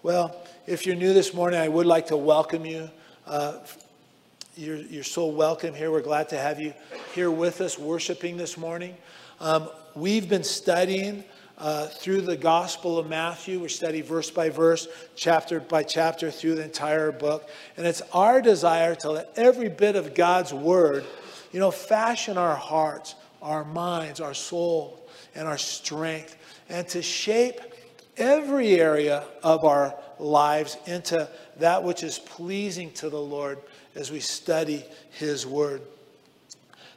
Well, if you're new this morning, I would like to welcome you. Uh, you're, you're so welcome here. We're glad to have you here with us worshiping this morning. Um, we've been studying uh, through the Gospel of Matthew. We study verse by verse, chapter by chapter through the entire book. And it's our desire to let every bit of God's Word, you know, fashion our hearts, our minds, our soul, and our strength, and to shape every area of our lives into that which is pleasing to the Lord as we study His Word.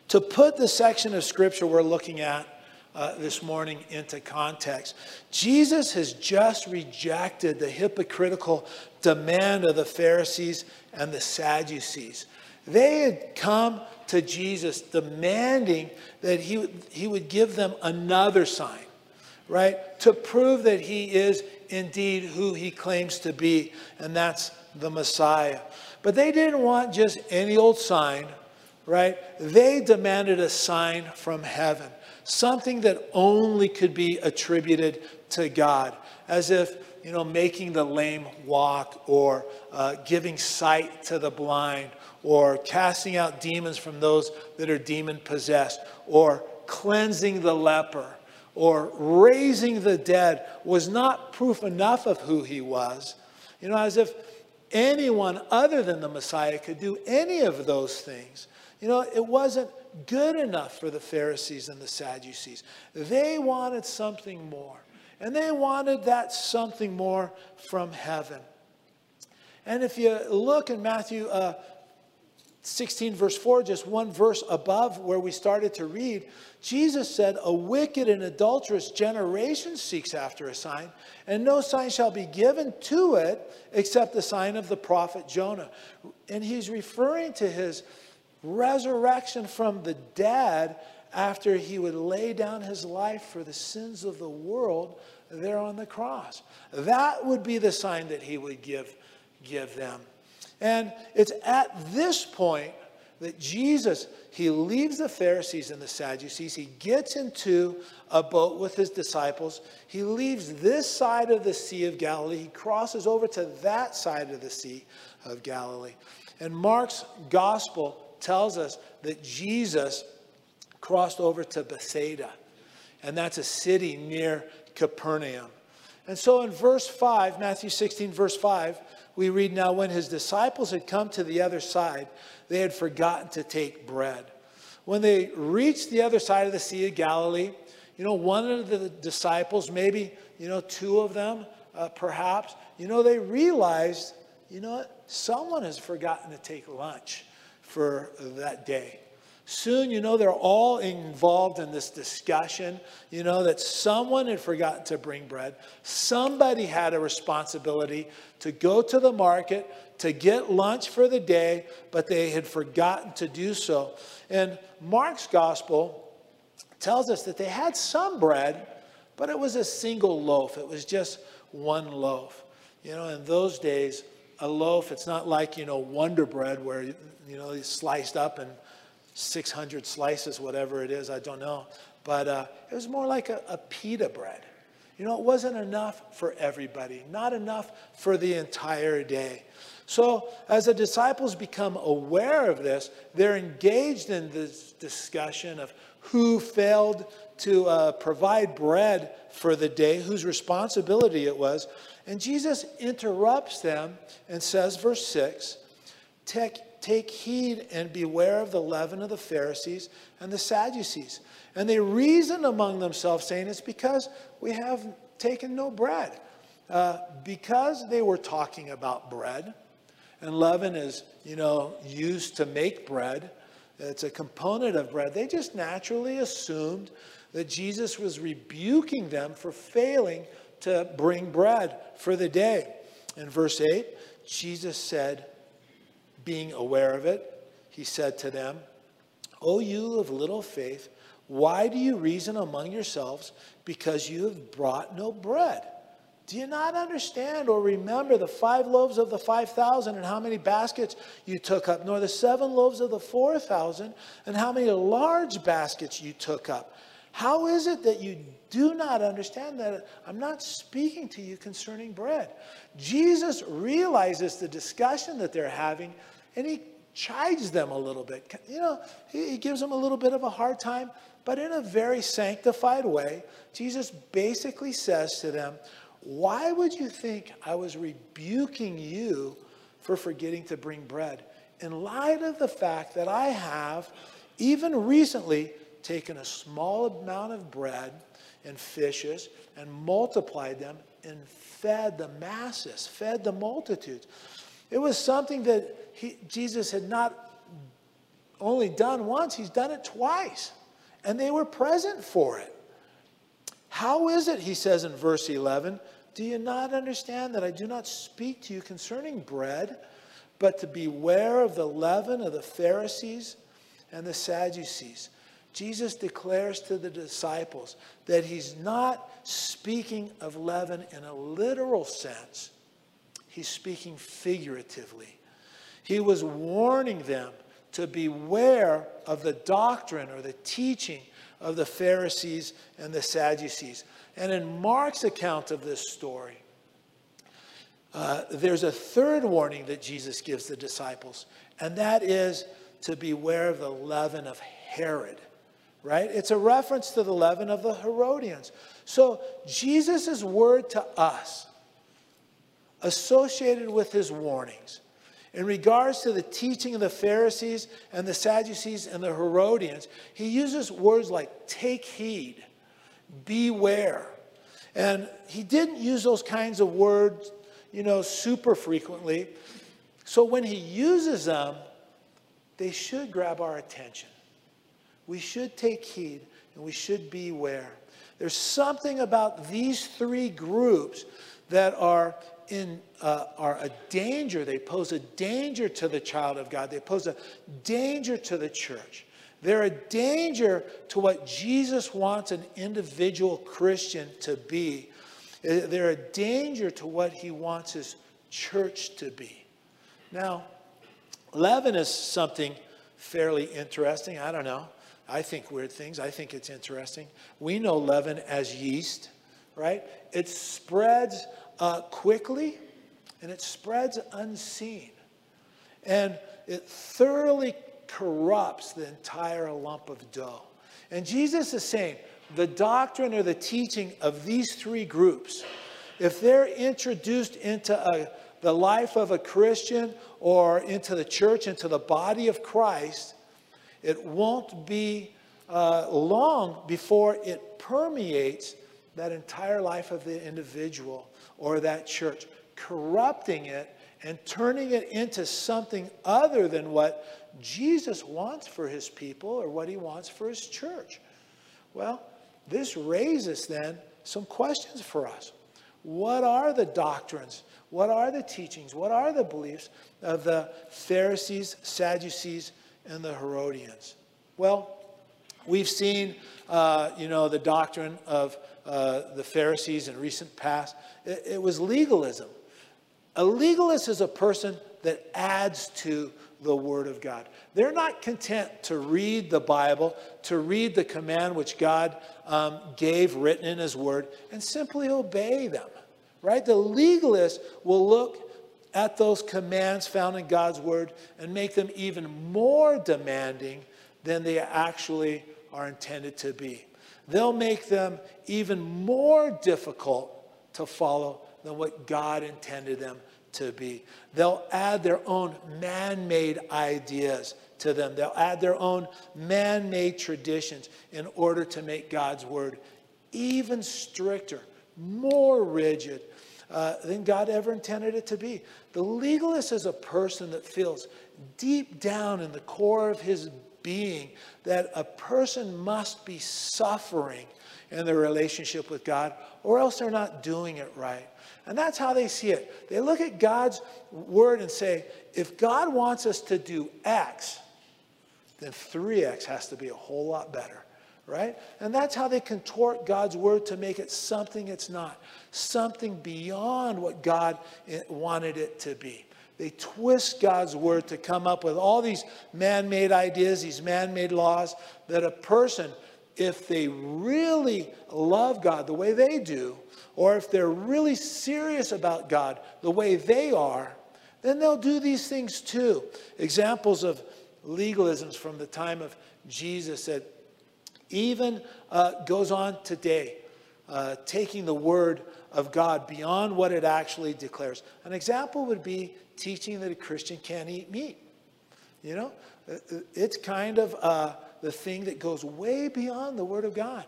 To put the section of Scripture we're looking at uh, this morning into context, Jesus has just rejected the hypocritical demand of the Pharisees and the Sadducees. They had come to Jesus demanding that he, he would give them another sign, right? To prove that he is indeed who he claims to be, and that's the Messiah. But they didn't want just any old sign, right? They demanded a sign from heaven, something that only could be attributed to God, as if, you know, making the lame walk or uh, giving sight to the blind or casting out demons from those that are demon possessed, or cleansing the leper, or raising the dead was not proof enough of who he was. You know, as if anyone other than the Messiah could do any of those things. You know, it wasn't good enough for the Pharisees and the Sadducees. They wanted something more. And they wanted that something more from heaven. And if you look in Matthew uh, 16, verse 4, just one verse above where we started to read, Jesus said, A wicked and adulterous generation seeks after a sign, and no sign shall be given to it except the sign of the prophet Jonah. And he's referring to his resurrection from the dead after he would lay down his life for the sins of the world there on the cross. That would be the sign that he would give, give them. And it's at this point that Jesus, he leaves the Pharisees and the Sadducees. He gets into a boat with his disciples. He leaves this side of the Sea of Galilee. He crosses over to that side of the Sea of Galilee. And Mark's gospel tells us that Jesus crossed over to Bethsaida. And that's a city near Capernaum. And so in verse 5, Matthew 16, verse 5, we read now when his disciples had come to the other side, they had forgotten to take bread. When they reached the other side of the Sea of Galilee, you know, one of the disciples, maybe, you know, two of them, uh, perhaps, you know, they realized, you know someone has forgotten to take lunch for that day. Soon, you know, they're all involved in this discussion, you know, that someone had forgotten to bring bread. Somebody had a responsibility to go to the market to get lunch for the day, but they had forgotten to do so. And Mark's gospel tells us that they had some bread, but it was a single loaf. It was just one loaf. You know, in those days, a loaf, it's not like, you know, Wonder Bread where, you know, it's sliced up and 600 slices, whatever it is, I don't know. But uh, it was more like a, a pita bread. You know, it wasn't enough for everybody, not enough for the entire day. So, as the disciples become aware of this, they're engaged in this discussion of who failed to uh, provide bread for the day, whose responsibility it was. And Jesus interrupts them and says, verse 6 Take, Take heed and beware of the leaven of the Pharisees and the Sadducees. And they reasoned among themselves, saying, It's because we have taken no bread. Uh, because they were talking about bread, and leaven is, you know, used to make bread, it's a component of bread, they just naturally assumed that Jesus was rebuking them for failing to bring bread for the day. In verse 8, Jesus said, being aware of it, he said to them, O you of little faith, why do you reason among yourselves because you have brought no bread? Do you not understand or remember the five loaves of the 5,000 and how many baskets you took up, nor the seven loaves of the 4,000 and how many large baskets you took up? How is it that you do not understand that I'm not speaking to you concerning bread? Jesus realizes the discussion that they're having and he chides them a little bit. You know, he, gives them a little bit of a hard time, but in a very sanctified way. Jesus basically says to them, Why would you think I was rebuking you for forgetting to bring bread? In light of the fact that I have, even recently, taken a small amount of bread and fishes and multiplied them and fed the masses, fed the multitudes. It was something that he, Jesus had not only done once, he's done it twice. And they were present for it. How is it, he says in verse 11, do you not understand that I do not speak to you concerning bread, but to beware of the leaven of the Pharisees and the Sadducees? Jesus declares to the disciples that he's not speaking of leaven in a literal sense, he's speaking figuratively. He was warning them to beware of the doctrine or the teaching of the Pharisees and the Sadducees. And in Mark's account of this story, uh, there's a third warning that Jesus gives the disciples, and that is to beware of the leaven of Herod right? It's a reference to the leaven of the Herodians. So Jesus' word to us, associated with his warnings, in regards to the teaching of the Pharisees and the Sadducees and the Herodians, he uses words like take heed, beware. And he didn't use those kinds of words, you know, super frequently. So when he uses them, they should grab our attention we should take heed and we should beware. There's something about these three groups that are in uh, are a danger. They pose a danger to the child of God. They pose a danger to the church. They're a danger to what Jesus wants an individual Christian to be. Uh, they're a danger to what he wants his church to be. Now, leaven is something fairly interesting. I don't know. I think weird things. I think it's interesting. We know leaven as yeast, right? It spreads uh, quickly and it spreads unseen. And it thoroughly corrupts the entire lump of dough. And Jesus is saying the doctrine or the teaching of these three groups, if they're introduced into a, the life of a Christian or into the church, into the body of Christ, it won't be uh, long before it permeates that entire life of the individual or that church, corrupting it and turning it into something other than what Jesus wants for his people or what he wants for his church. Well, this raises then some questions for us. What are the doctrines? What are the teachings? What are the beliefs of the Pharisees, Sadducees, and the Herodians? Well, we've seen, uh, you know, the doctrine of uh, the Pharisees in recent past. It, it was legalism. A legalist is a person that adds to the Word of God. They're not content to read the Bible, to read the command which God um, gave written in His Word, and simply obey them, right? The legalist will look at those commands found in God's word and make them even more demanding than they actually are intended to be. They'll make them even more difficult to follow than what God intended them to be. They'll add their own man made ideas to them, they'll add their own man made traditions in order to make God's word even stricter, more rigid, uh, than God ever intended it to be. The legalist is a person that feels deep down in the core of his being that a person must be suffering in their relationship with God, or else they're not doing it right. And that's how they see it. They look at God's word and say, if God wants us to do X, then 3X has to be a whole lot better right? And that's how they contort God's word to make it something it's not, something beyond what God wanted it to be. They twist God's word to come up with all these man made ideas, these man made laws that a person if they really love God the way they do, or if they're really serious about God the way they are, then they'll do these things too. Examples of legalisms from the time of Jesus that even uh, goes on today, uh, taking the word of God beyond what it actually declares. An example would be teaching that a Christian can't eat meat. You know, it's kind of uh, the thing that goes way beyond the Word of God,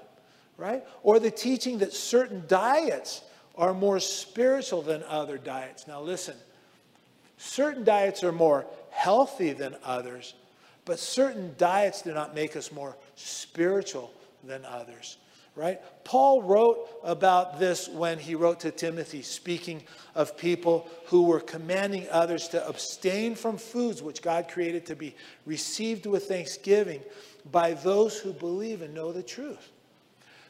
right? Or the teaching that certain diets are more spiritual than other diets. Now, listen, certain diets are more healthy than others, but certain diets do not make us more spiritual than others right? Paul wrote about this when he wrote to Timothy, speaking of people who were commanding others to abstain from foods which God created to be received with thanksgiving by those who believe and know the truth.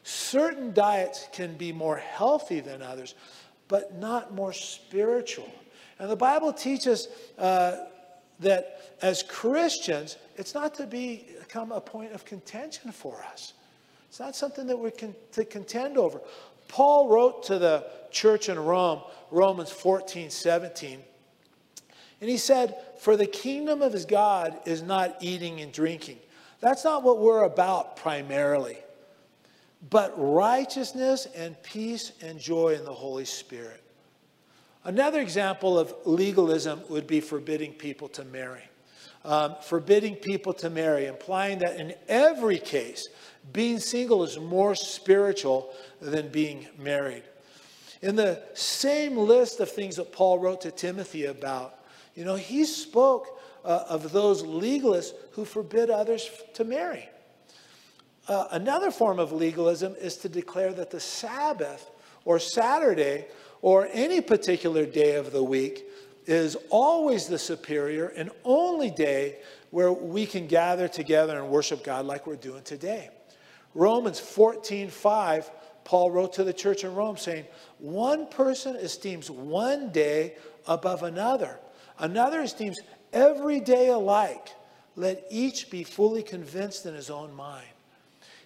Certain diets can be more healthy than others, but not more spiritual. And the Bible teaches uh, that as Christians, it's not to become a point of contention for us. It's not something that we're con- to contend over. Paul wrote to the church in Rome, Romans 14, 17, and he said, For the kingdom of his God is not eating and drinking. That's not what we're about primarily, but righteousness and peace and joy in the Holy Spirit. Another example of legalism would be forbidding people to marry. Um, forbidding people to marry, implying that in every case, being single is more spiritual than being married. In the same list of things that Paul wrote to Timothy about, you know, he spoke uh, of those legalists who forbid others to marry. Uh, another form of legalism is to declare that the Sabbath or Saturday or any particular day of the week is always the superior and only day where we can gather together and worship God like we're doing today. Romans 14 5, Paul wrote to the church in Rome saying, One person esteems one day above another, another esteems every day alike. Let each be fully convinced in his own mind.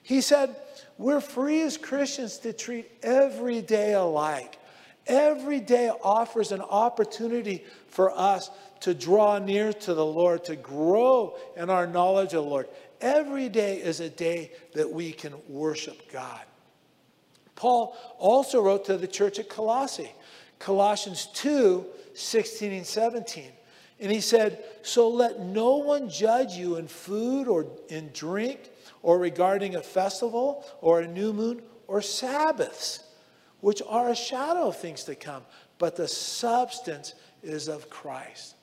He said, We're free as Christians to treat every day alike. Every day offers an opportunity for us to draw near to the Lord, to grow in our knowledge of the Lord. Every day is a day that we can worship God. Paul also wrote to the church at Colossae, Colossians 2 16 and 17. And he said, So let no one judge you in food or in drink or regarding a festival or a new moon or Sabbaths, which are a shadow of things to come, but the substance is of Christ.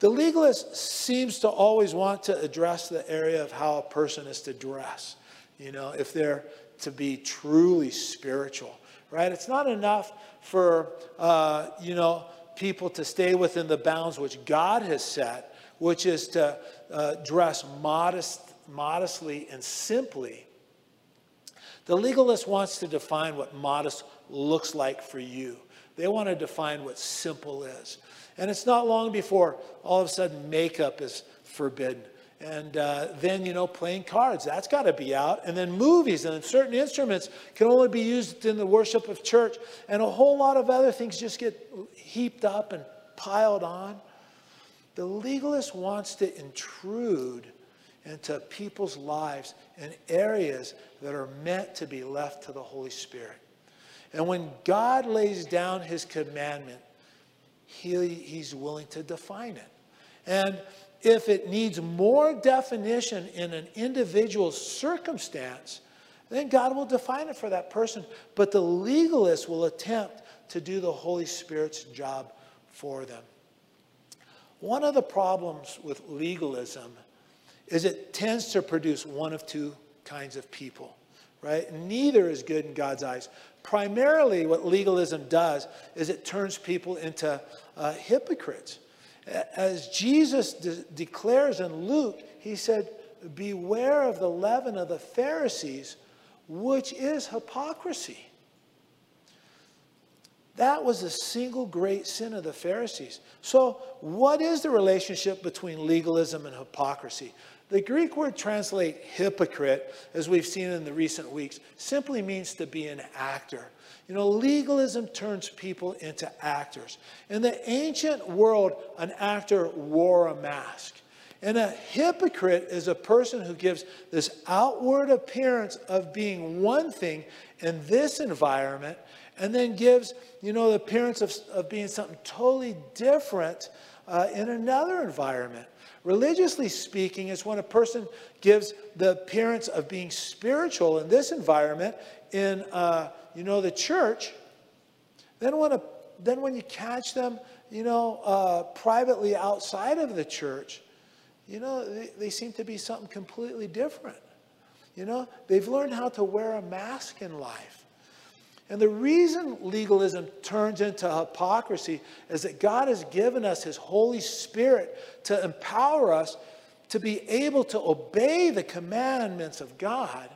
The legalist seems to always want to address the area of how a person is to dress, you know, if they're to be truly spiritual, right? It's not enough for, uh, you know, people to stay within the bounds which God has set, which is to uh, dress modest, modestly and simply. The legalist wants to define what modest looks like for you. They want to define what simple is. And it's not long before all of a sudden makeup is forbidden. And uh, then, you know, playing cards, that's got to be out. And then movies and certain instruments can only be used in the worship of church. And a whole lot of other things just get heaped up and piled on. The legalist wants to intrude into people's lives in areas that are meant to be left to the Holy Spirit. And when God lays down his commandment, he, he's willing to define it. And if it needs more definition in an individual's circumstance, then God will define it for that person. But the legalist will attempt to do the Holy Spirit's job for them. One of the problems with legalism is it tends to produce one of two kinds of people, right? Neither is good in God's eyes primarily what legalism does is it turns people into uh, hypocrites. As Jesus de- declares in Luke, he said, Beware of the leaven of the Pharisees, which is hypocrisy. That was the single great sin of the Pharisees. So, what is the relationship between legalism and hypocrisy? The Greek word translate hypocrite, as we've seen in the recent weeks, simply means to be an actor. You know, legalism turns people into actors. In the ancient world, an actor wore a mask. And a hypocrite is a person who gives this outward appearance of being one thing in this environment and then gives, you know, the appearance of, of being something totally different uh, in another environment. Religiously speaking, it's when a person gives the appearance of being spiritual in this environment in, uh, you know, the church. Then when, a, then when you catch them, you know, uh, privately outside of the church, you know, they, they seem to be something completely different. You know, they've learned how to wear a mask in life. And the reason legalism turns into hypocrisy is that God has given us His Holy Spirit to empower us to be able to obey the commandments of God.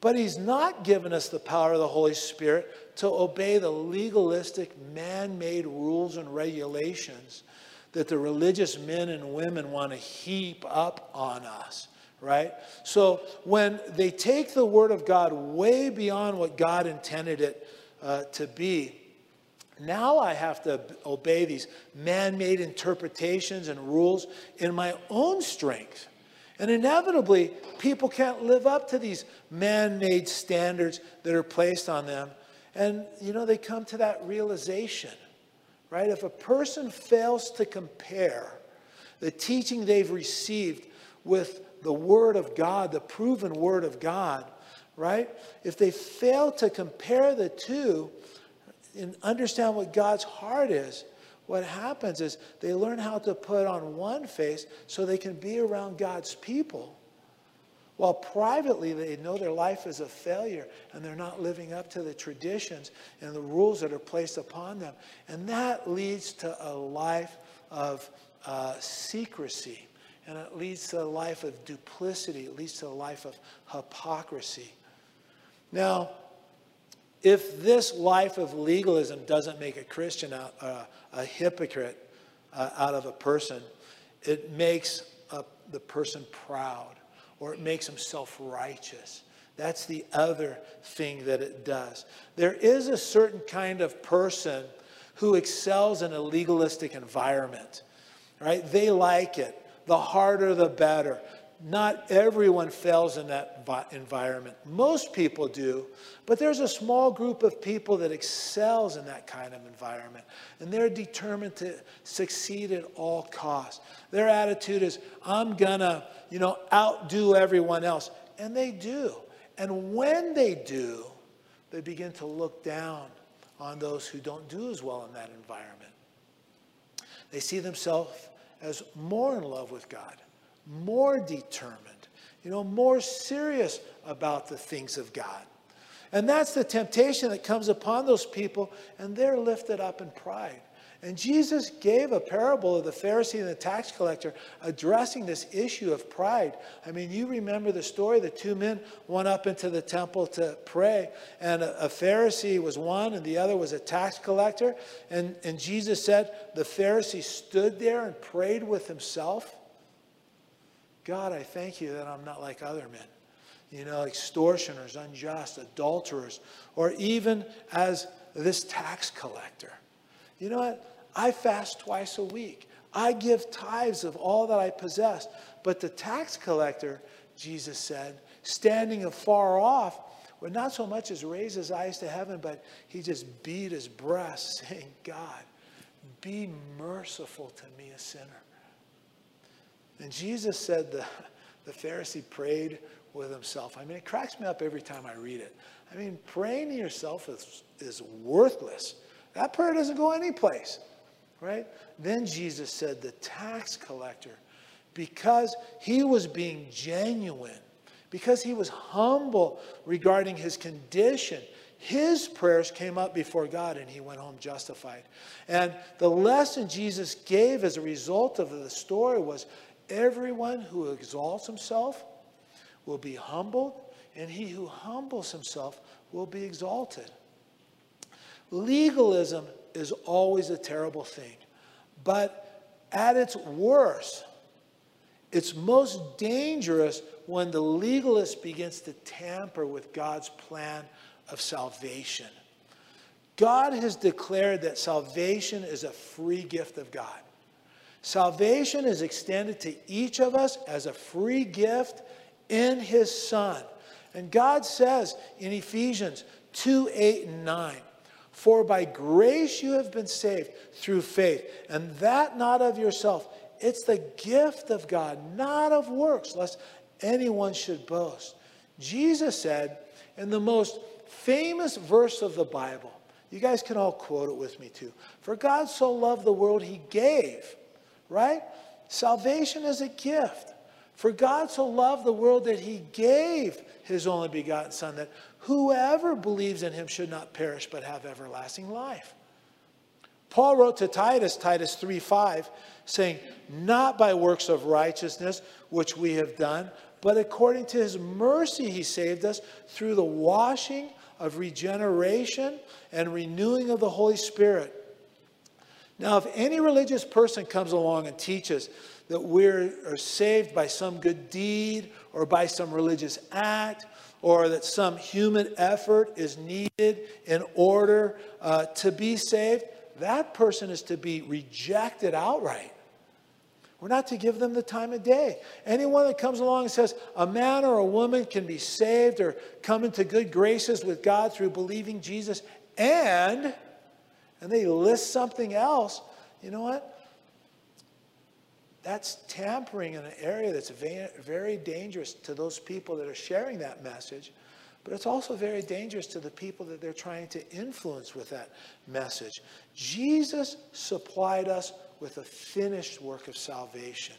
But He's not given us the power of the Holy Spirit to obey the legalistic, man made rules and regulations that the religious men and women want to heap up on us right? So when they take the Word of God way beyond what God intended it uh, to be, now I have to obey these man made interpretations and rules in my own strength. And inevitably, people can't live up to these man made standards that are placed on them. And, you know, they come to that realization, right? If a person fails to compare the teaching they've received with the Word of God, the proven Word of God, right? If they fail to compare the two and understand what God's heart is, what happens is they learn how to put on one face so they can be around God's people. While privately they know their life is a failure and they're not living up to the traditions and the rules that are placed upon them. And that leads to a life of uh, secrecy and it leads to a life of duplicity. It leads to a life of hypocrisy. Now, if this life of legalism doesn't make a Christian out, uh, a hypocrite uh, out of a person, it makes a, the person proud or it makes him self righteous. That's the other thing that it does. There is a certain kind of person who excels in a legalistic environment, right? They like it the harder the better. Not everyone fails in that environment. Most people do, but there's a small group of people that excels in that kind of environment, and they're determined to succeed at all costs. Their attitude is, "I'm gonna, you know, outdo everyone else," and they do. And when they do, they begin to look down on those who don't do as well in that environment. They see themselves as more in love with God, more determined, you know, more serious about the things of God. And that's the temptation that comes upon those people, and they're lifted up in pride. And Jesus gave a parable of the Pharisee and the tax collector addressing this issue of pride. I mean, you remember the story the two men went up into the temple to pray, and a, a Pharisee was one, and the other was a tax collector. And, and Jesus said, The Pharisee stood there and prayed with himself. God, I thank you that I'm not like other men you know, extortioners, unjust, adulterers, or even as this tax collector. You know what? I fast twice a week. I give tithes of all that I possess. But the tax collector, Jesus said, standing afar off, would not so much as raise his eyes to heaven, but he just beat his breast, saying, God, be merciful to me, a sinner. And Jesus said the, the Pharisee prayed with himself. I mean, it cracks me up every time I read it. I mean, praying to yourself is, is worthless. That prayer doesn't go anyplace right? Then Jesus said, the tax collector, because he was being genuine, because he was humble regarding his condition, his prayers came up before God and he went home justified. And the lesson Jesus gave as a result of the story was everyone who exalts himself will be humbled, and he who humbles himself will be exalted. Legalism is always a terrible thing. But at its worst, it's most dangerous when the legalist begins to tamper with God's plan of salvation. God has declared that salvation is a free gift of God. Salvation is extended to each of us as a free gift in His Son. And God says in Ephesians 2 8 and 9, For by grace you have been saved through faith, and that not of yourself. It's the gift of God, not of works, lest anyone should boast. Jesus said in the most famous verse of the Bible, you guys can all quote it with me too. For God so loved the world, he gave, right? Salvation is a gift. For God so loved the world that he gave his only begotten Son, that whoever believes in him should not perish but have everlasting life. Paul wrote to Titus, Titus 3 5, saying, Not by works of righteousness which we have done, but according to his mercy he saved us through the washing of regeneration and renewing of the Holy Spirit. Now, if any religious person comes along and teaches that we're saved by some good deed or by some religious act or that some human effort is needed in order uh, to be saved, that person is to be rejected outright. We're not to give them the time of day. Anyone that comes along and says a man or a woman can be saved or come into good graces with God through believing Jesus and, and they list something else, you know what? That's tampering in an area that's very dangerous to those people that are sharing that message. But it's also very dangerous to the people that they're trying to influence with that message. Jesus supplied us with a finished work of salvation.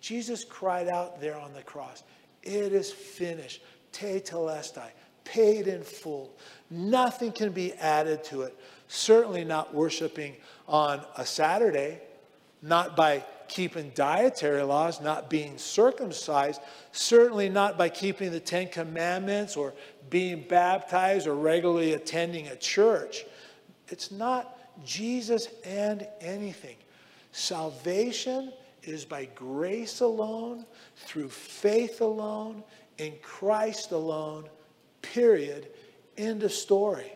Jesus cried out there on the cross, It is finished. Tetelestai, paid in full. Nothing can be added to it. Certainly not worshiping on a Saturday, not by keeping dietary laws, not being circumcised, certainly not by keeping the Ten Commandments or being baptized or regularly attending a church. It's not Jesus and anything. Salvation is by grace alone, through faith alone, in Christ alone, period. End of story.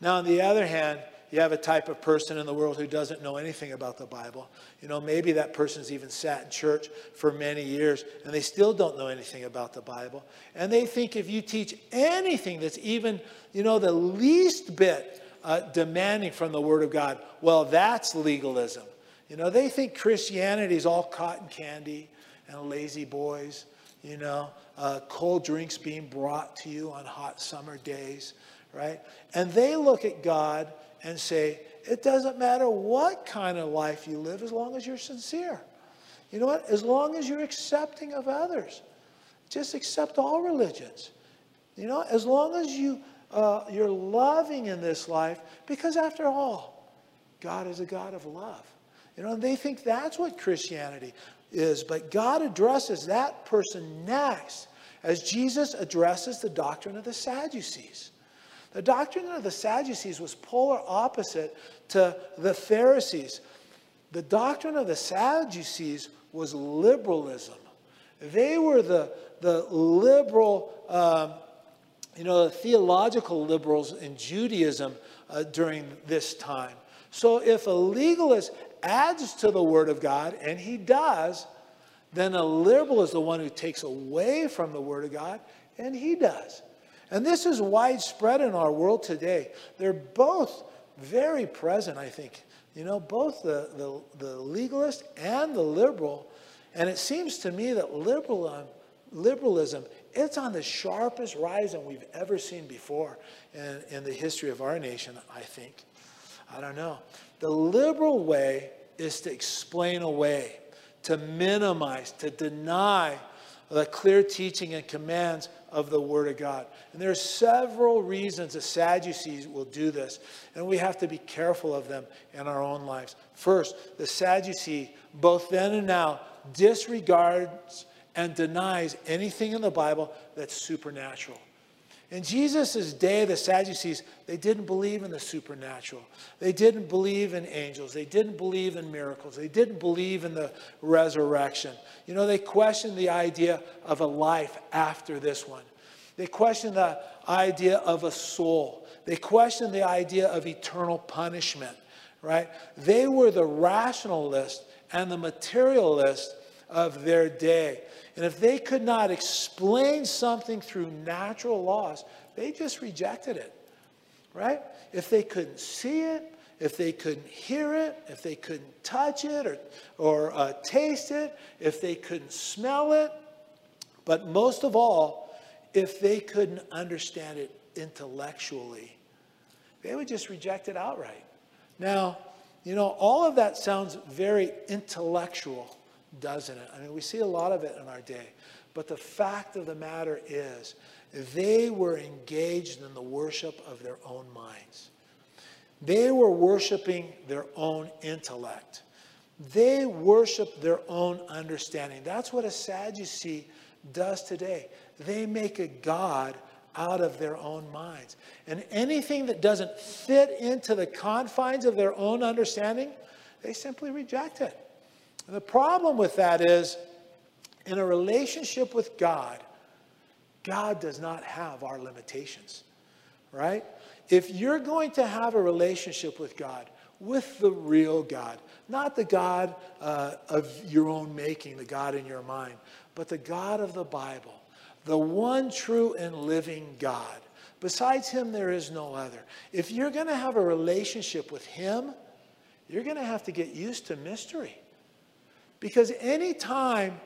Now, on the other hand, you have a type of person in the world who doesn't know anything about the Bible. You know, maybe that person's even sat in church for many years and they still don't know anything about the Bible. And they think if you teach anything that's even, you know, the least bit uh, demanding from the Word of God, well, that's legalism. You know, they think Christianity is all cotton candy and lazy boys, you know, uh, cold drinks being brought to you on hot summer days, right? And they look at God and say, it doesn't matter what kind of life you live as long as you're sincere. You know what? As long as you're accepting of others, just accept all religions. You know, as long as you uh, you're loving in this life, because after all, God is a God of love. You know, and they think that's what Christianity is, but God addresses that person next as Jesus addresses the doctrine of the Sadducees. The doctrine of the Sadducees was polar opposite to the Pharisees. The doctrine of the Sadducees was liberalism. They were the, the liberal um, you know, the theological liberals in Judaism uh, during this time. So if a legalist adds to the Word of God, and he does, then a liberal is the one who takes away from the Word of God, and he does. And this is widespread in our world today. They're both very present, I think. You know, both the, the, the legalist and the liberal. And it seems to me that liberal, um, liberalism it's on the sharpest rise than we've ever seen before in, in the history of our nation, I think. I don't know. The liberal way is to explain away, to minimize, to deny the clear teaching and commands of the Word of God. And there are several reasons the Sadducees will do this, and we have to be careful of them in our own lives. First, the Sadducee, both then and now, disregards and denies anything in the Bible that's supernatural. In Jesus' day, the Sadducees, they didn't believe in the supernatural. They didn't believe in angels. They didn't believe in miracles. They didn't believe in the resurrection. You know, they questioned the idea of a life after this one. They questioned the idea of a soul. They questioned the idea of eternal punishment, right? They were the rationalist and the materialist of their day. And if they could not explain something through natural laws, they just rejected it, right? If they couldn't see it, if they couldn't hear it, if they couldn't touch it or, or uh, taste it, if they couldn't smell it, but most of all, if they couldn't understand it intellectually, they would just reject it outright. Now, you know, all of that sounds very intellectual doesn't it? I mean, we see a lot of it in our day. But the fact of the matter is, they were engaged in the worship of their own minds. They were worshiping their own intellect. They worship their own understanding. That's what a Sadducee does today. They make a God out of their own minds. And anything that doesn't fit into the confines of their own understanding, they simply reject it. And the problem with that is, in a relationship with God, God does not have our limitations, right? If you're going to have a relationship with God, with the real God, not the God uh, of your own making, the God in your mind, but the God of the Bible, the one true and living God. Besides Him, there is no other. If you're going to have a relationship with Him, you're going to have to get used to mystery. Because anytime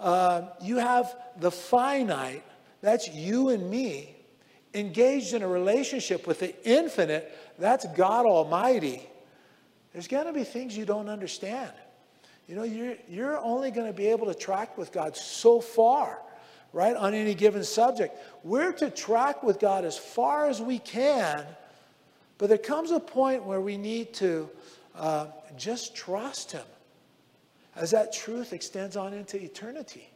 uh, you have the finite, that's you and me, engaged in a relationship with the infinite, that's God Almighty, there's going to be things you don't understand. You know, you're, you're only going to be able to track with God so far, right, on any given subject. We're to track with God as far as we can, but there comes a point where we need to uh, just trust Him as that truth extends on into eternity.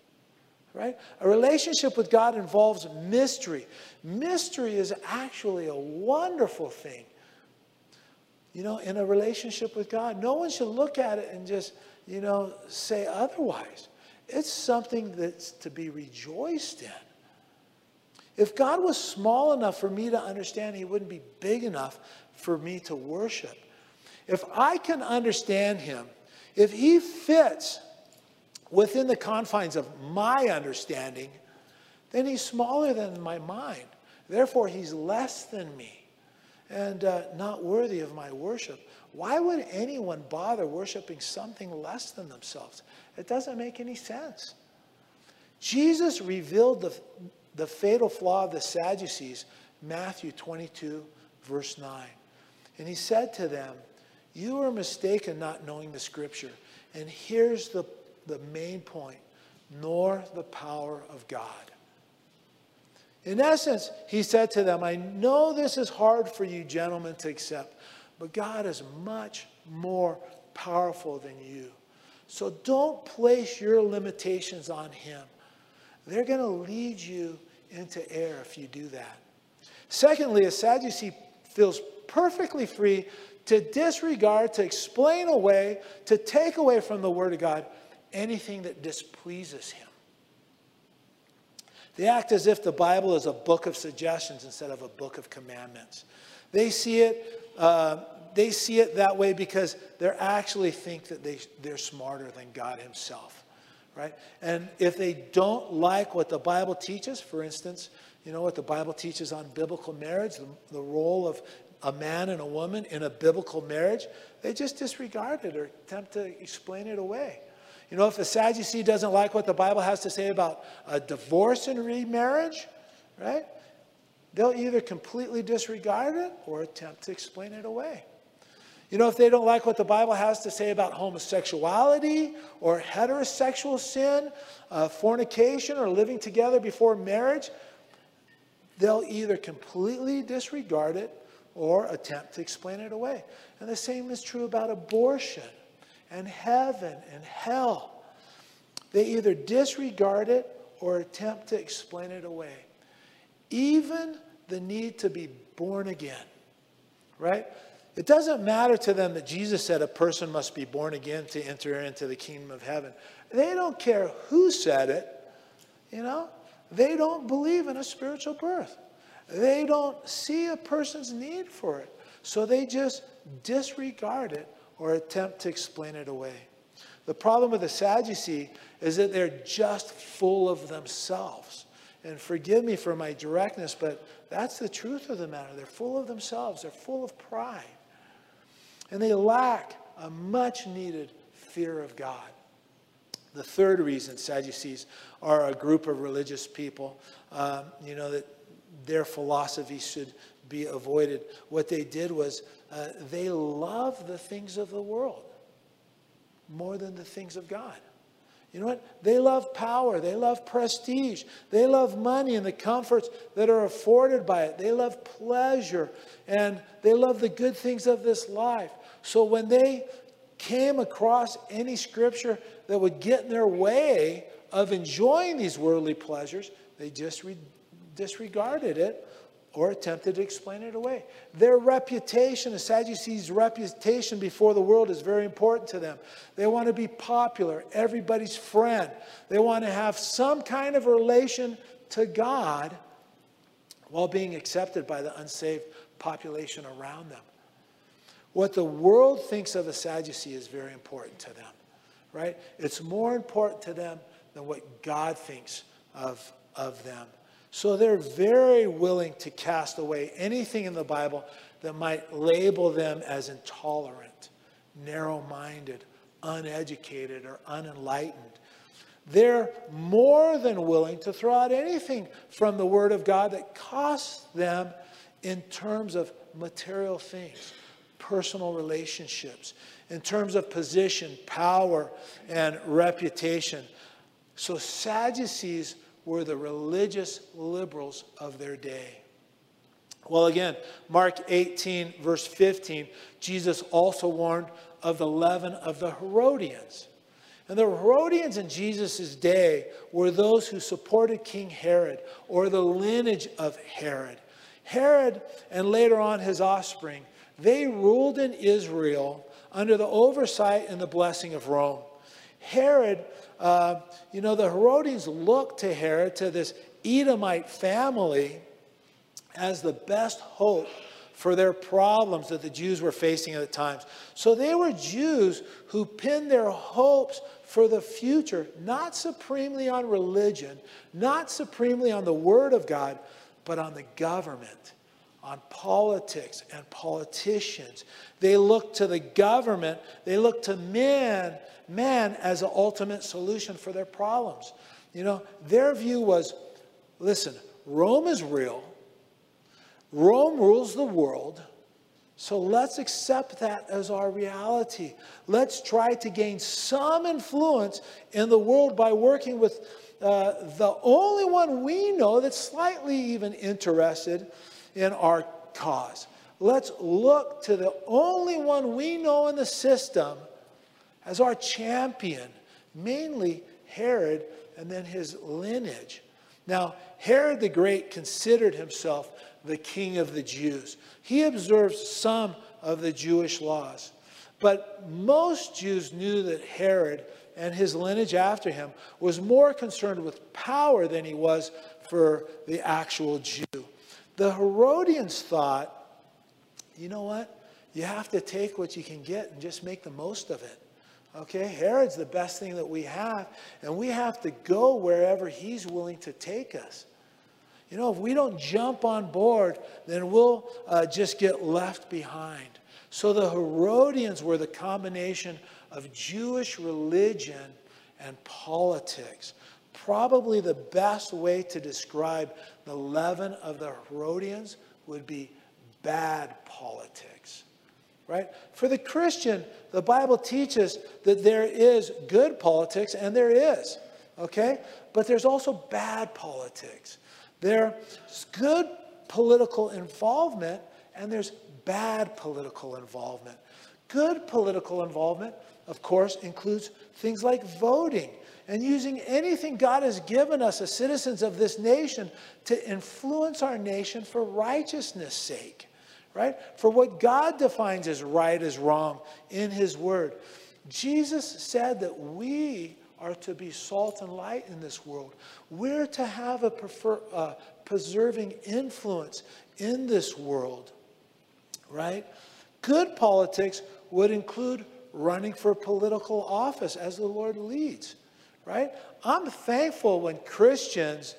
Right? A relationship with God involves mystery. Mystery is actually a wonderful thing. You know, in a relationship with God, no one should look at it and just, you know, say otherwise. It's something that's to be rejoiced in. If God was small enough for me to understand, He wouldn't be big enough for me to worship. If I can understand Him, if he fits within the confines of my understanding, then he's smaller than my mind. Therefore, he's less than me and uh, not worthy of my worship. Why would anyone bother worshiping something less than themselves? It doesn't make any sense. Jesus revealed the, the fatal flaw of the Sadducees, Matthew 22, verse 9. And he said to them, you are mistaken not knowing the scripture. And here's the, the main point nor the power of God. In essence, he said to them, I know this is hard for you gentlemen to accept, but God is much more powerful than you. So don't place your limitations on him. They're going to lead you into error if you do that. Secondly, a Sadducee feels perfectly free to disregard, to explain away, to take away from the Word of God anything that displeases Him. They act as if the Bible is a book of suggestions instead of a book of commandments. They see it, uh, they see it that way because they actually think that they, they're smarter than God Himself, right? And if they don't like what the Bible teaches, for instance, you know what the Bible teaches on biblical marriage, the, the role of a man and a woman in a biblical marriage, they just disregard it or attempt to explain it away. You know, if a Sadducee doesn't like what the Bible has to say about a divorce and remarriage, right? They'll either completely disregard it or attempt to explain it away. You know, if they don't like what the Bible has to say about homosexuality or heterosexual sin, uh, fornication, or living together before marriage, they'll either completely disregard it or attempt to explain it away. And the same is true about abortion and heaven and hell. They either disregard it or attempt to explain it away. Even the need to be born again, right? It doesn't matter to them that Jesus said a person must be born again to enter into the kingdom of heaven. They don't care who said it, you know? They don't believe in a spiritual birth. They don't see a person's need for it. So they just disregard it or attempt to explain it away. The problem with the Sadducee is that they're just full of themselves. And forgive me for my directness, but that's the truth of the matter. They're full of themselves, they're full of pride. And they lack a much needed fear of God. The third reason Sadducees are a group of religious people, um, you know, that their philosophy should be avoided. What they did was uh, they love the things of the world more than the things of God. You know what? They love power. They love prestige. They love money and the comforts that are afforded by it. They love pleasure and they love the good things of this life. So when they came across any scripture that would get in their way of enjoying these worldly pleasures, they just re- disregarded it or attempted to explain it away. Their reputation, the Sadducees' reputation before the world is very important to them. They want to be popular, everybody's friend. They want to have some kind of relation to God while being accepted by the unsaved population around them. What the world thinks of a Sadducee is very important to them, right? It's more important to them than what God thinks of, of them. So they're very willing to cast away anything in the Bible that might label them as intolerant, narrow minded, uneducated, or unenlightened. They're more than willing to throw out anything from the Word of God that costs them in terms of material things, personal relationships, in terms of position, power, and reputation. So Sadducees were the religious liberals of their day. Well, again, Mark 18, verse 15, Jesus also warned of the leaven of the Herodians. And the Herodians in Jesus' day were those who supported King Herod or the lineage of Herod. Herod and later on his offspring, they ruled in Israel under the oversight and the blessing of Rome. Herod uh, you know, the Herodians looked to Herod, to this Edomite family, as the best hope for their problems that the Jews were facing at the times. So they were Jews who pinned their hopes for the future, not supremely on religion, not supremely on the Word of God, but on the government, on politics and politicians. They looked to the government, they looked to men man as an ultimate solution for their problems. You know, their view was listen, Rome is real, Rome rules the world. So let's accept that as our reality. Let's try to gain some influence in the world by working with uh, the only one we know that's slightly even interested in our cause. Let's look to the only one we know in the system as our champion, mainly Herod and then his lineage. Now, Herod the Great considered himself the king of the Jews. He observed some of the Jewish laws. But most Jews knew that Herod and his lineage after him was more concerned with power than he was for the actual Jew. The Herodians thought, you know what? You have to take what you can get and just make the most of it. Okay, Herod's the best thing that we have, and we have to go wherever he's willing to take us. You know, if we don't jump on board, then we'll uh, just get left behind. So the Herodians were the combination of Jewish religion and politics. Probably the best way to describe the leaven of the Herodians would be bad politics right? For the Christian, the Bible teaches that there is good politics, and there is, okay? But there's also bad politics. There's good political involvement, and there's bad political involvement. Good political involvement, of course, includes things like voting and using anything God has given us as citizens of this nation to influence our nation for righteousness' sake, right? For what God defines as right as wrong in His Word. Jesus said that we are to be salt and light in this world. We're to have a prefer, uh, preserving influence in this world, right? Good politics would include running for political office as the Lord leads, right? I'm thankful when Christians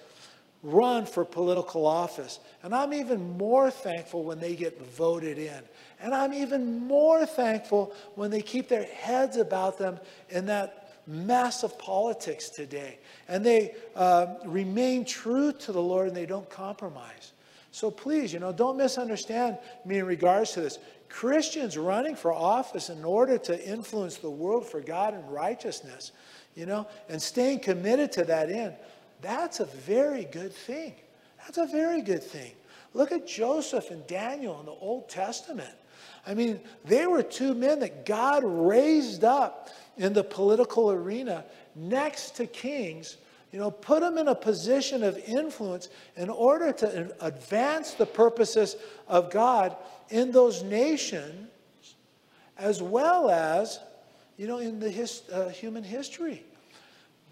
run for political office. And I'm even more thankful when they get voted in. And I'm even more thankful when they keep their heads about them in that mess of politics today. And they uh, remain true to the Lord and they don't compromise. So please, you know, don't misunderstand me in regards to this. Christians running for office in order to influence the world for God and righteousness, you know, and staying committed to that end, that's a very good thing. That's a very good thing. Look at Joseph and Daniel in the Old Testament. I mean, they were two men that God raised up in the political arena next to kings, you know, put them in a position of influence in order to advance the purposes of God in those nations, as well as, you know, in the uh, human history.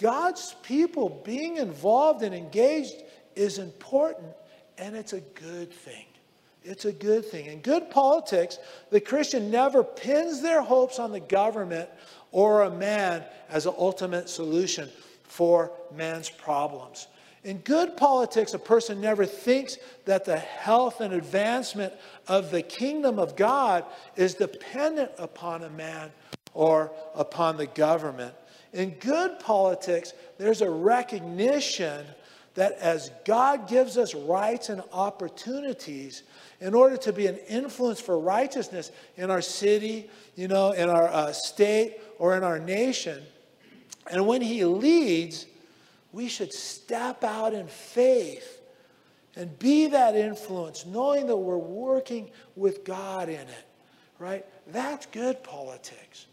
God's people being involved and engaged is important, and it's a good thing. It's a good thing. In good politics, the Christian never pins their hopes on the government or a man as an ultimate solution for man's problems. In good politics, a person never thinks that the health and advancement of the kingdom of God is dependent upon a man or upon the government. In good politics, there's a recognition that as God gives us rights and opportunities, in order to be an influence for righteousness in our city, you know, in our uh, state, or in our nation. And when He leads, we should step out in faith and be that influence, knowing that we're working with God in it, right? That's good politics.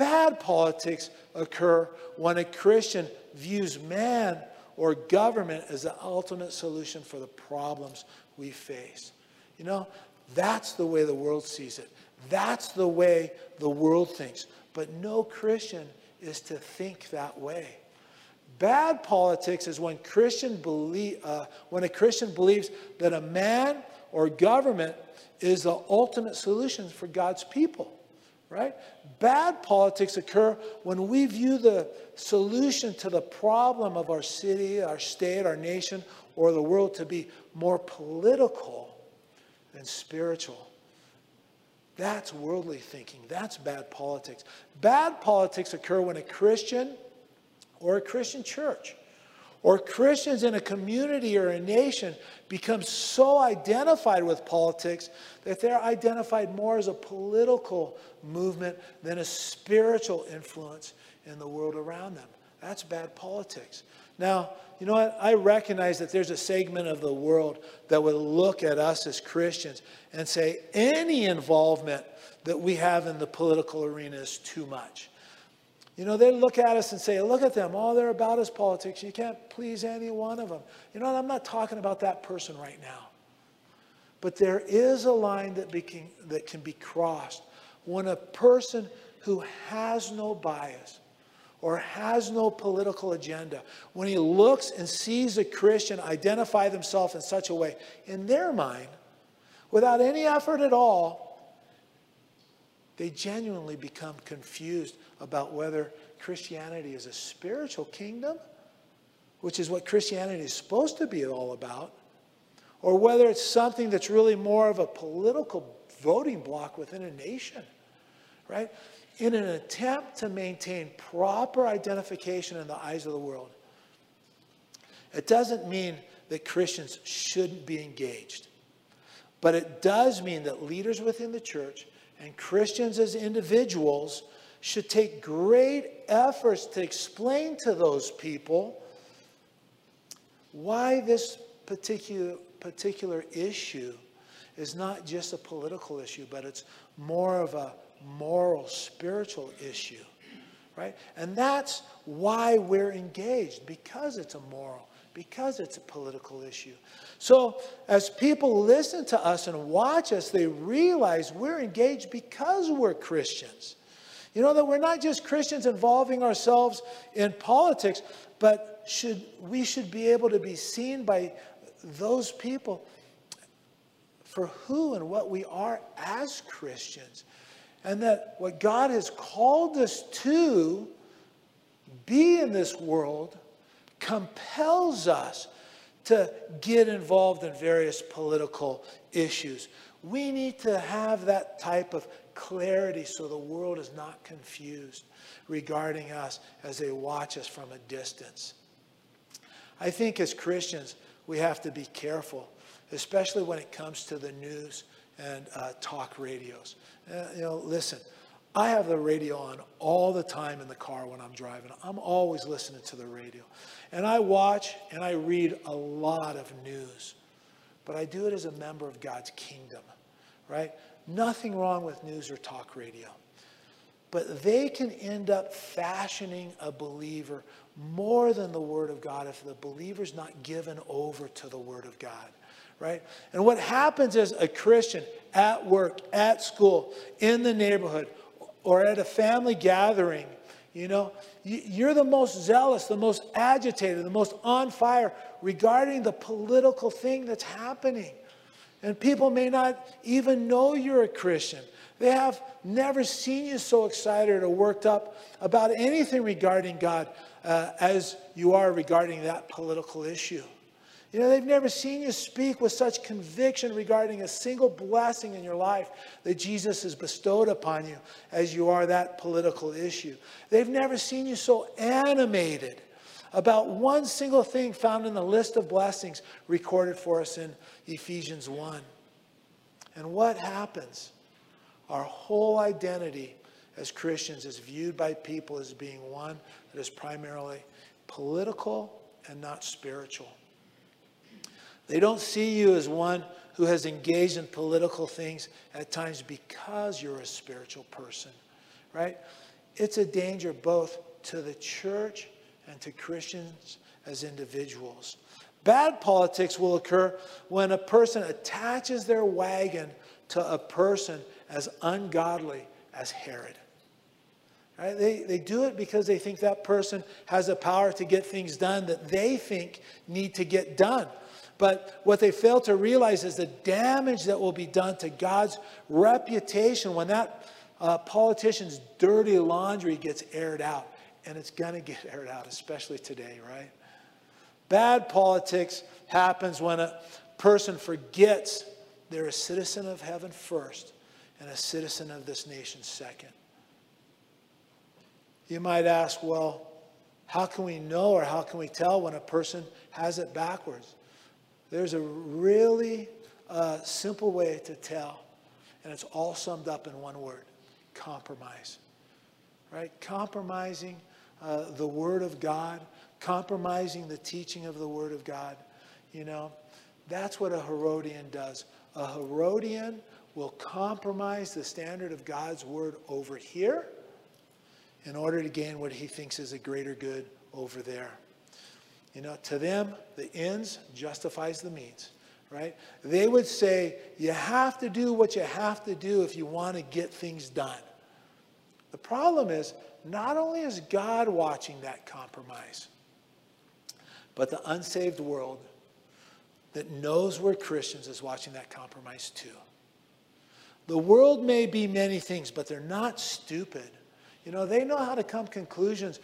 Bad politics occur when a Christian views man or government as the ultimate solution for the problems we face. You know, that's the way the world sees it. That's the way the world thinks. But no Christian is to think that way. Bad politics is when Christian uh, when a Christian believes that a man or government is the ultimate solution for God's people, right? Bad politics occur when we view the solution to the problem of our city, our state, our nation, or the world to be more political than spiritual. That's worldly thinking. That's bad politics. Bad politics occur when a Christian or a Christian church or Christians in a community or a nation become so identified with politics that they're identified more as a political movement than a spiritual influence in the world around them. That's bad politics. Now, you know what? I recognize that there's a segment of the world that would look at us as Christians and say any involvement that we have in the political arena is too much. You know, they look at us and say, look at them. All they're about is politics. You can't please any one of them. You know, I'm not talking about that person right now. But there is a line that, became, that can be crossed when a person who has no bias, or has no political agenda, when he looks and sees a Christian identify themselves in such a way, in their mind, without any effort at all, they genuinely become confused about whether Christianity is a spiritual kingdom, which is what Christianity is supposed to be all about, or whether it's something that's really more of a political voting block within a nation, right? in an attempt to maintain proper identification in the eyes of the world. It doesn't mean that Christians shouldn't be engaged, but it does mean that leaders within the church and Christians as individuals should take great efforts to explain to those people why this particular, particular issue is not just a political issue, but it's more of a moral, spiritual issue, right? And that's why we're engaged, because it's a moral, because it's a political issue. So as people listen to us and watch us, they realize we're engaged because we're Christians. You know, that we're not just Christians involving ourselves in politics, but should, we should be able to be seen by those people for who and what we are as Christians. And that what God has called us to be in this world compels us to get involved in various political issues. We need to have that type of clarity so the world is not confused regarding us as they watch us from a distance. I think as Christians, we have to be careful, especially when it comes to the news and uh, talk radios. Uh, you know, listen, I have the radio on all the time in the car when I'm driving. I'm always listening to the radio. And I watch and I read a lot of news, but I do it as a member of God's kingdom, right? Nothing wrong with news or talk radio. But they can end up fashioning a believer more than the Word of God if the believer's not given over to the Word of God, right? And what happens is a Christian at work, at school, in the neighborhood, or at a family gathering, you know, you're the most zealous, the most agitated, the most on fire regarding the political thing that's happening. And people may not even know you're a Christian. They have never seen you so excited or worked up about anything regarding God uh, as you are regarding that political issue. You know, they've never seen you speak with such conviction regarding a single blessing in your life that Jesus has bestowed upon you as you are that political issue. They've never seen you so animated about one single thing found in the list of blessings recorded for us in Ephesians 1. And what happens? Our whole identity as Christians is viewed by people as being one that is primarily political and not spiritual. They don't see you as one who has engaged in political things at times because you're a spiritual person, right? It's a danger both to the church and to Christians as individuals. Bad politics will occur when a person attaches their wagon to a person as ungodly as Herod. Right? They, they do it because they think that person has the power to get things done that they think need to get done. But what they fail to realize is the damage that will be done to God's reputation when that uh, politician's dirty laundry gets aired out. And it's going to get aired out, especially today, right? Bad politics happens when a person forgets they're a citizen of heaven first and a citizen of this nation second. You might ask, well, how can we know or how can we tell when a person has it backwards? There's a really uh, simple way to tell, and it's all summed up in one word compromise. Right? Compromising uh, the Word of God, compromising the teaching of the Word of God. You know, that's what a Herodian does. A Herodian will compromise the standard of God's Word over here in order to gain what he thinks is a greater good over there. You know, to them, the ends justifies the means, right? They would say, you have to do what you have to do if you want to get things done. The problem is, not only is God watching that compromise, but the unsaved world that knows we're Christians is watching that compromise too. The world may be many things, but they're not stupid. You know, they know how to come conclusions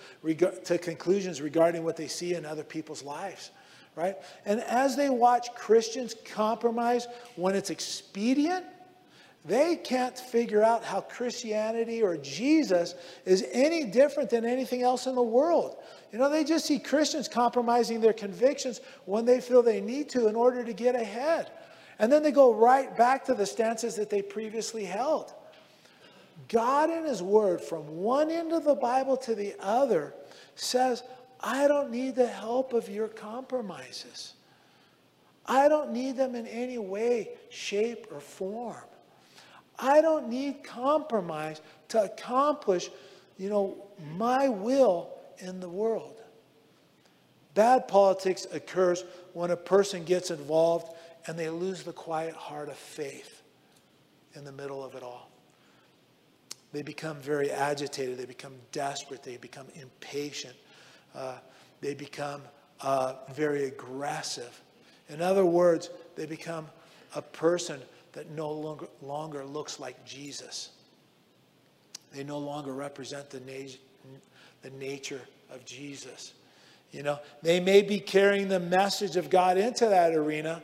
to conclusions regarding what they see in other people's lives, right? And as they watch Christians compromise when it's expedient, they can't figure out how Christianity or Jesus is any different than anything else in the world. You know, they just see Christians compromising their convictions when they feel they need to in order to get ahead. And then they go right back to the stances that they previously held. God in His Word, from one end of the Bible to the other, says, I don't need the help of your compromises. I don't need them in any way, shape, or form. I don't need compromise to accomplish, you know, my will in the world. Bad politics occurs when a person gets involved and they lose the quiet heart of faith in the middle of it all. They become very agitated, they become desperate, they become impatient, uh, they become uh, very aggressive. In other words, they become a person that no longer, longer looks like Jesus. They no longer represent the, na- the nature of Jesus. You know, they may be carrying the message of God into that arena,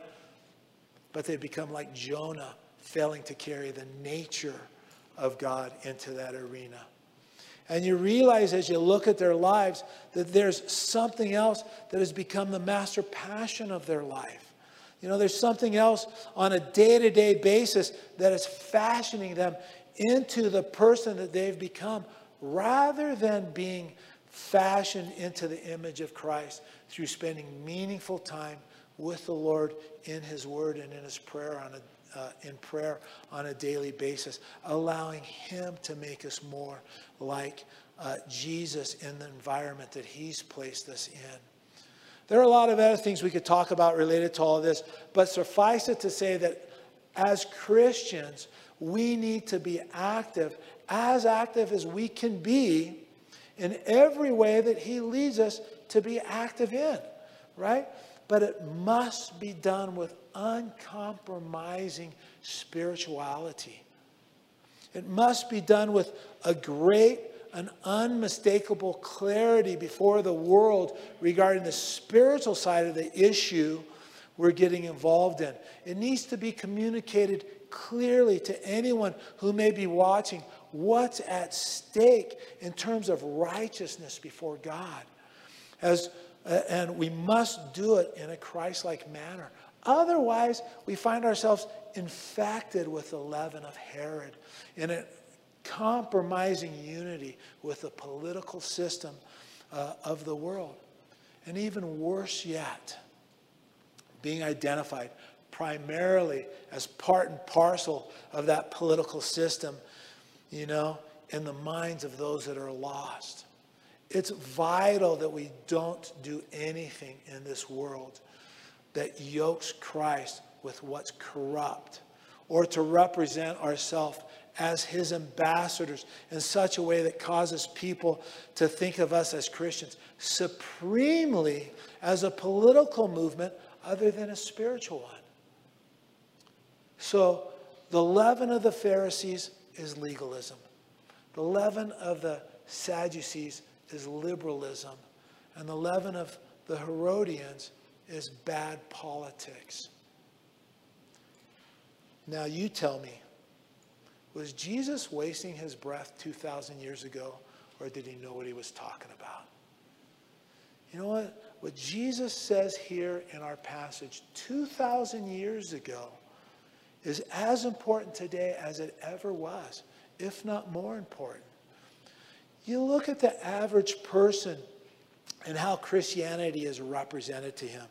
but they become like Jonah, failing to carry the nature of God into that arena. And you realize as you look at their lives that there's something else that has become the master passion of their life. You know, there's something else on a day to day basis that is fashioning them into the person that they've become rather than being fashioned into the image of Christ through spending meaningful time with the Lord in His Word and in His prayer on a uh, in prayer on a daily basis, allowing Him to make us more like uh, Jesus in the environment that He's placed us in. There are a lot of other things we could talk about related to all of this, but suffice it to say that as Christians, we need to be active, as active as we can be in every way that He leads us to be active in, right? But it must be done with uncompromising spirituality. It must be done with a great, an unmistakable clarity before the world regarding the spiritual side of the issue we're getting involved in. It needs to be communicated clearly to anyone who may be watching what's at stake in terms of righteousness before God. As, and we must do it in a Christ like manner. Otherwise, we find ourselves infected with the leaven of Herod in a compromising unity with the political system uh, of the world. And even worse yet, being identified primarily as part and parcel of that political system, you know, in the minds of those that are lost. It's vital that we don't do anything in this world that yokes Christ with what's corrupt or to represent ourselves as his ambassadors in such a way that causes people to think of us as Christians supremely as a political movement other than a spiritual one. So, the leaven of the Pharisees is legalism, the leaven of the Sadducees is liberalism, and the leaven of the Herodians is bad politics. Now, you tell me, was Jesus wasting his breath 2,000 years ago, or did he know what he was talking about? You know what? What Jesus says here in our passage 2,000 years ago is as important today as it ever was, if not more important. You look at the average person and how Christianity is represented to him.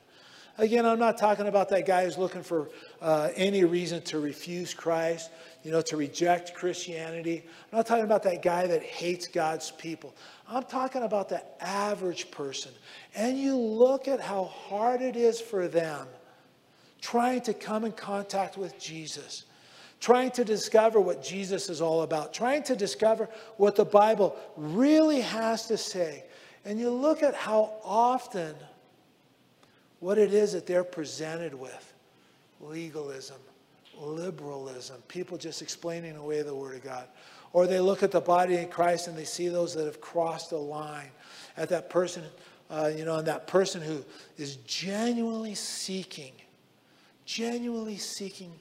Again, I'm not talking about that guy who's looking for uh, any reason to refuse Christ, you know, to reject Christianity. I'm not talking about that guy that hates God's people. I'm talking about the average person. And you look at how hard it is for them trying to come in contact with Jesus, trying to discover what Jesus is all about, trying to discover what the Bible really has to say. And you look at how often what it is that they're presented with legalism, liberalism, people just explaining away the Word of God. Or they look at the body of Christ and they see those that have crossed the line, at that person, uh, you know, and that person who is genuinely seeking, genuinely seeking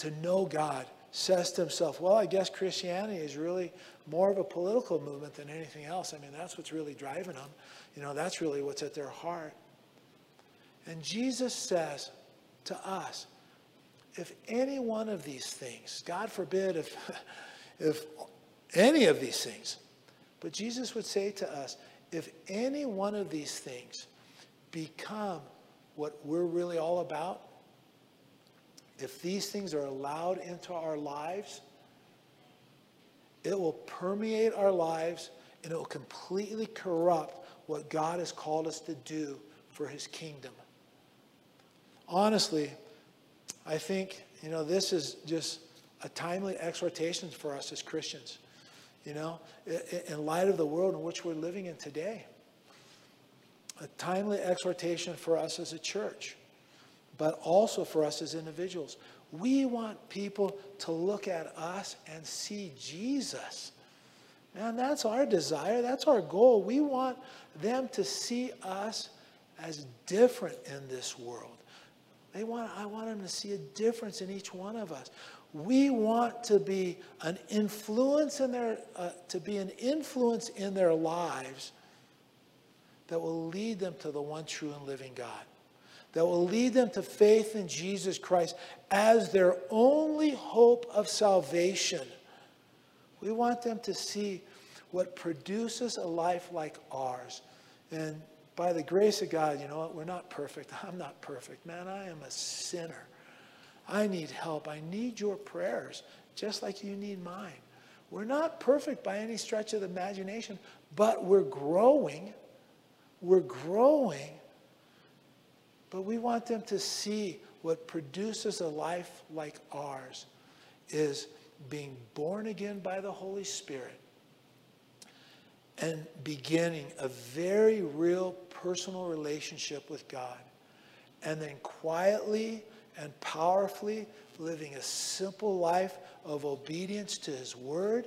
to know God says to himself, well, I guess Christianity is really more of a political movement than anything else. I mean, that's what's really driving them. You know, that's really what's at their heart. And Jesus says to us, if any one of these things, God forbid if, if any of these things, but Jesus would say to us, if any one of these things become what we're really all about, if these things are allowed into our lives, it will permeate our lives and it will completely corrupt what God has called us to do for his kingdom. Honestly, I think, you know, this is just a timely exhortation for us as Christians, you know, in light of the world in which we're living in today. A timely exhortation for us as a church, but also for us as individuals. We want people to look at us and see Jesus. Man, that's our desire. That's our goal. We want them to see us as different in this world. They want, I want them to see a difference in each one of us. We want to be an influence in their, uh, to be an influence in their lives that will lead them to the one true and living God, that will lead them to faith in Jesus Christ as their only hope of salvation. We want them to see what produces a life like ours. And by the grace of God, you know what? We're not perfect. I'm not perfect. Man, I am a sinner. I need help. I need your prayers, just like you need mine. We're not perfect by any stretch of the imagination, but we're growing. We're growing. But we want them to see what produces a life like ours is being born again by the Holy Spirit and beginning a very real personal relationship with God. And then quietly and powerfully living a simple life of obedience to His Word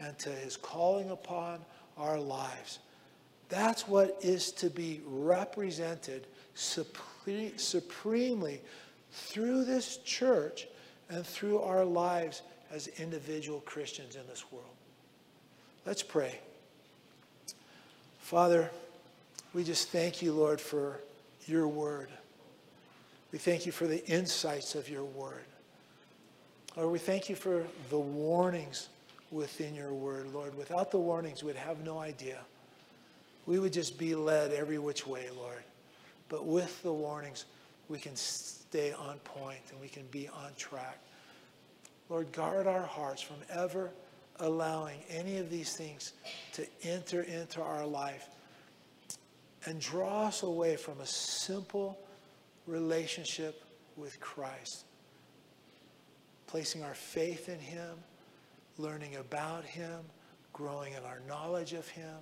and to His calling upon our lives. That's what is to be represented supremely through this church and through our lives as individual Christians in this world. Let's pray. Father, we just thank you, Lord, for your word. We thank you for the insights of your word. Lord, we thank you for the warnings within your word, Lord. Without the warnings, we'd have no idea. We would just be led every which way, Lord. But with the warnings, we can stay on point and we can be on track. Lord, guard our hearts from ever allowing any of these things to enter into our life and draw us away from a simple relationship with Christ. Placing our faith in Him, learning about Him, growing in our knowledge of Him,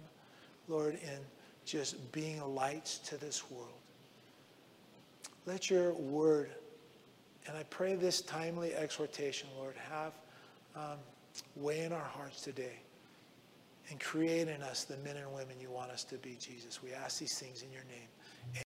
Lord, in just being lights to this world. Let your word, and I pray this timely exhortation, Lord, have. Um, Weigh in our hearts today and create in us the men and women you want us to be, Jesus. We ask these things in your name.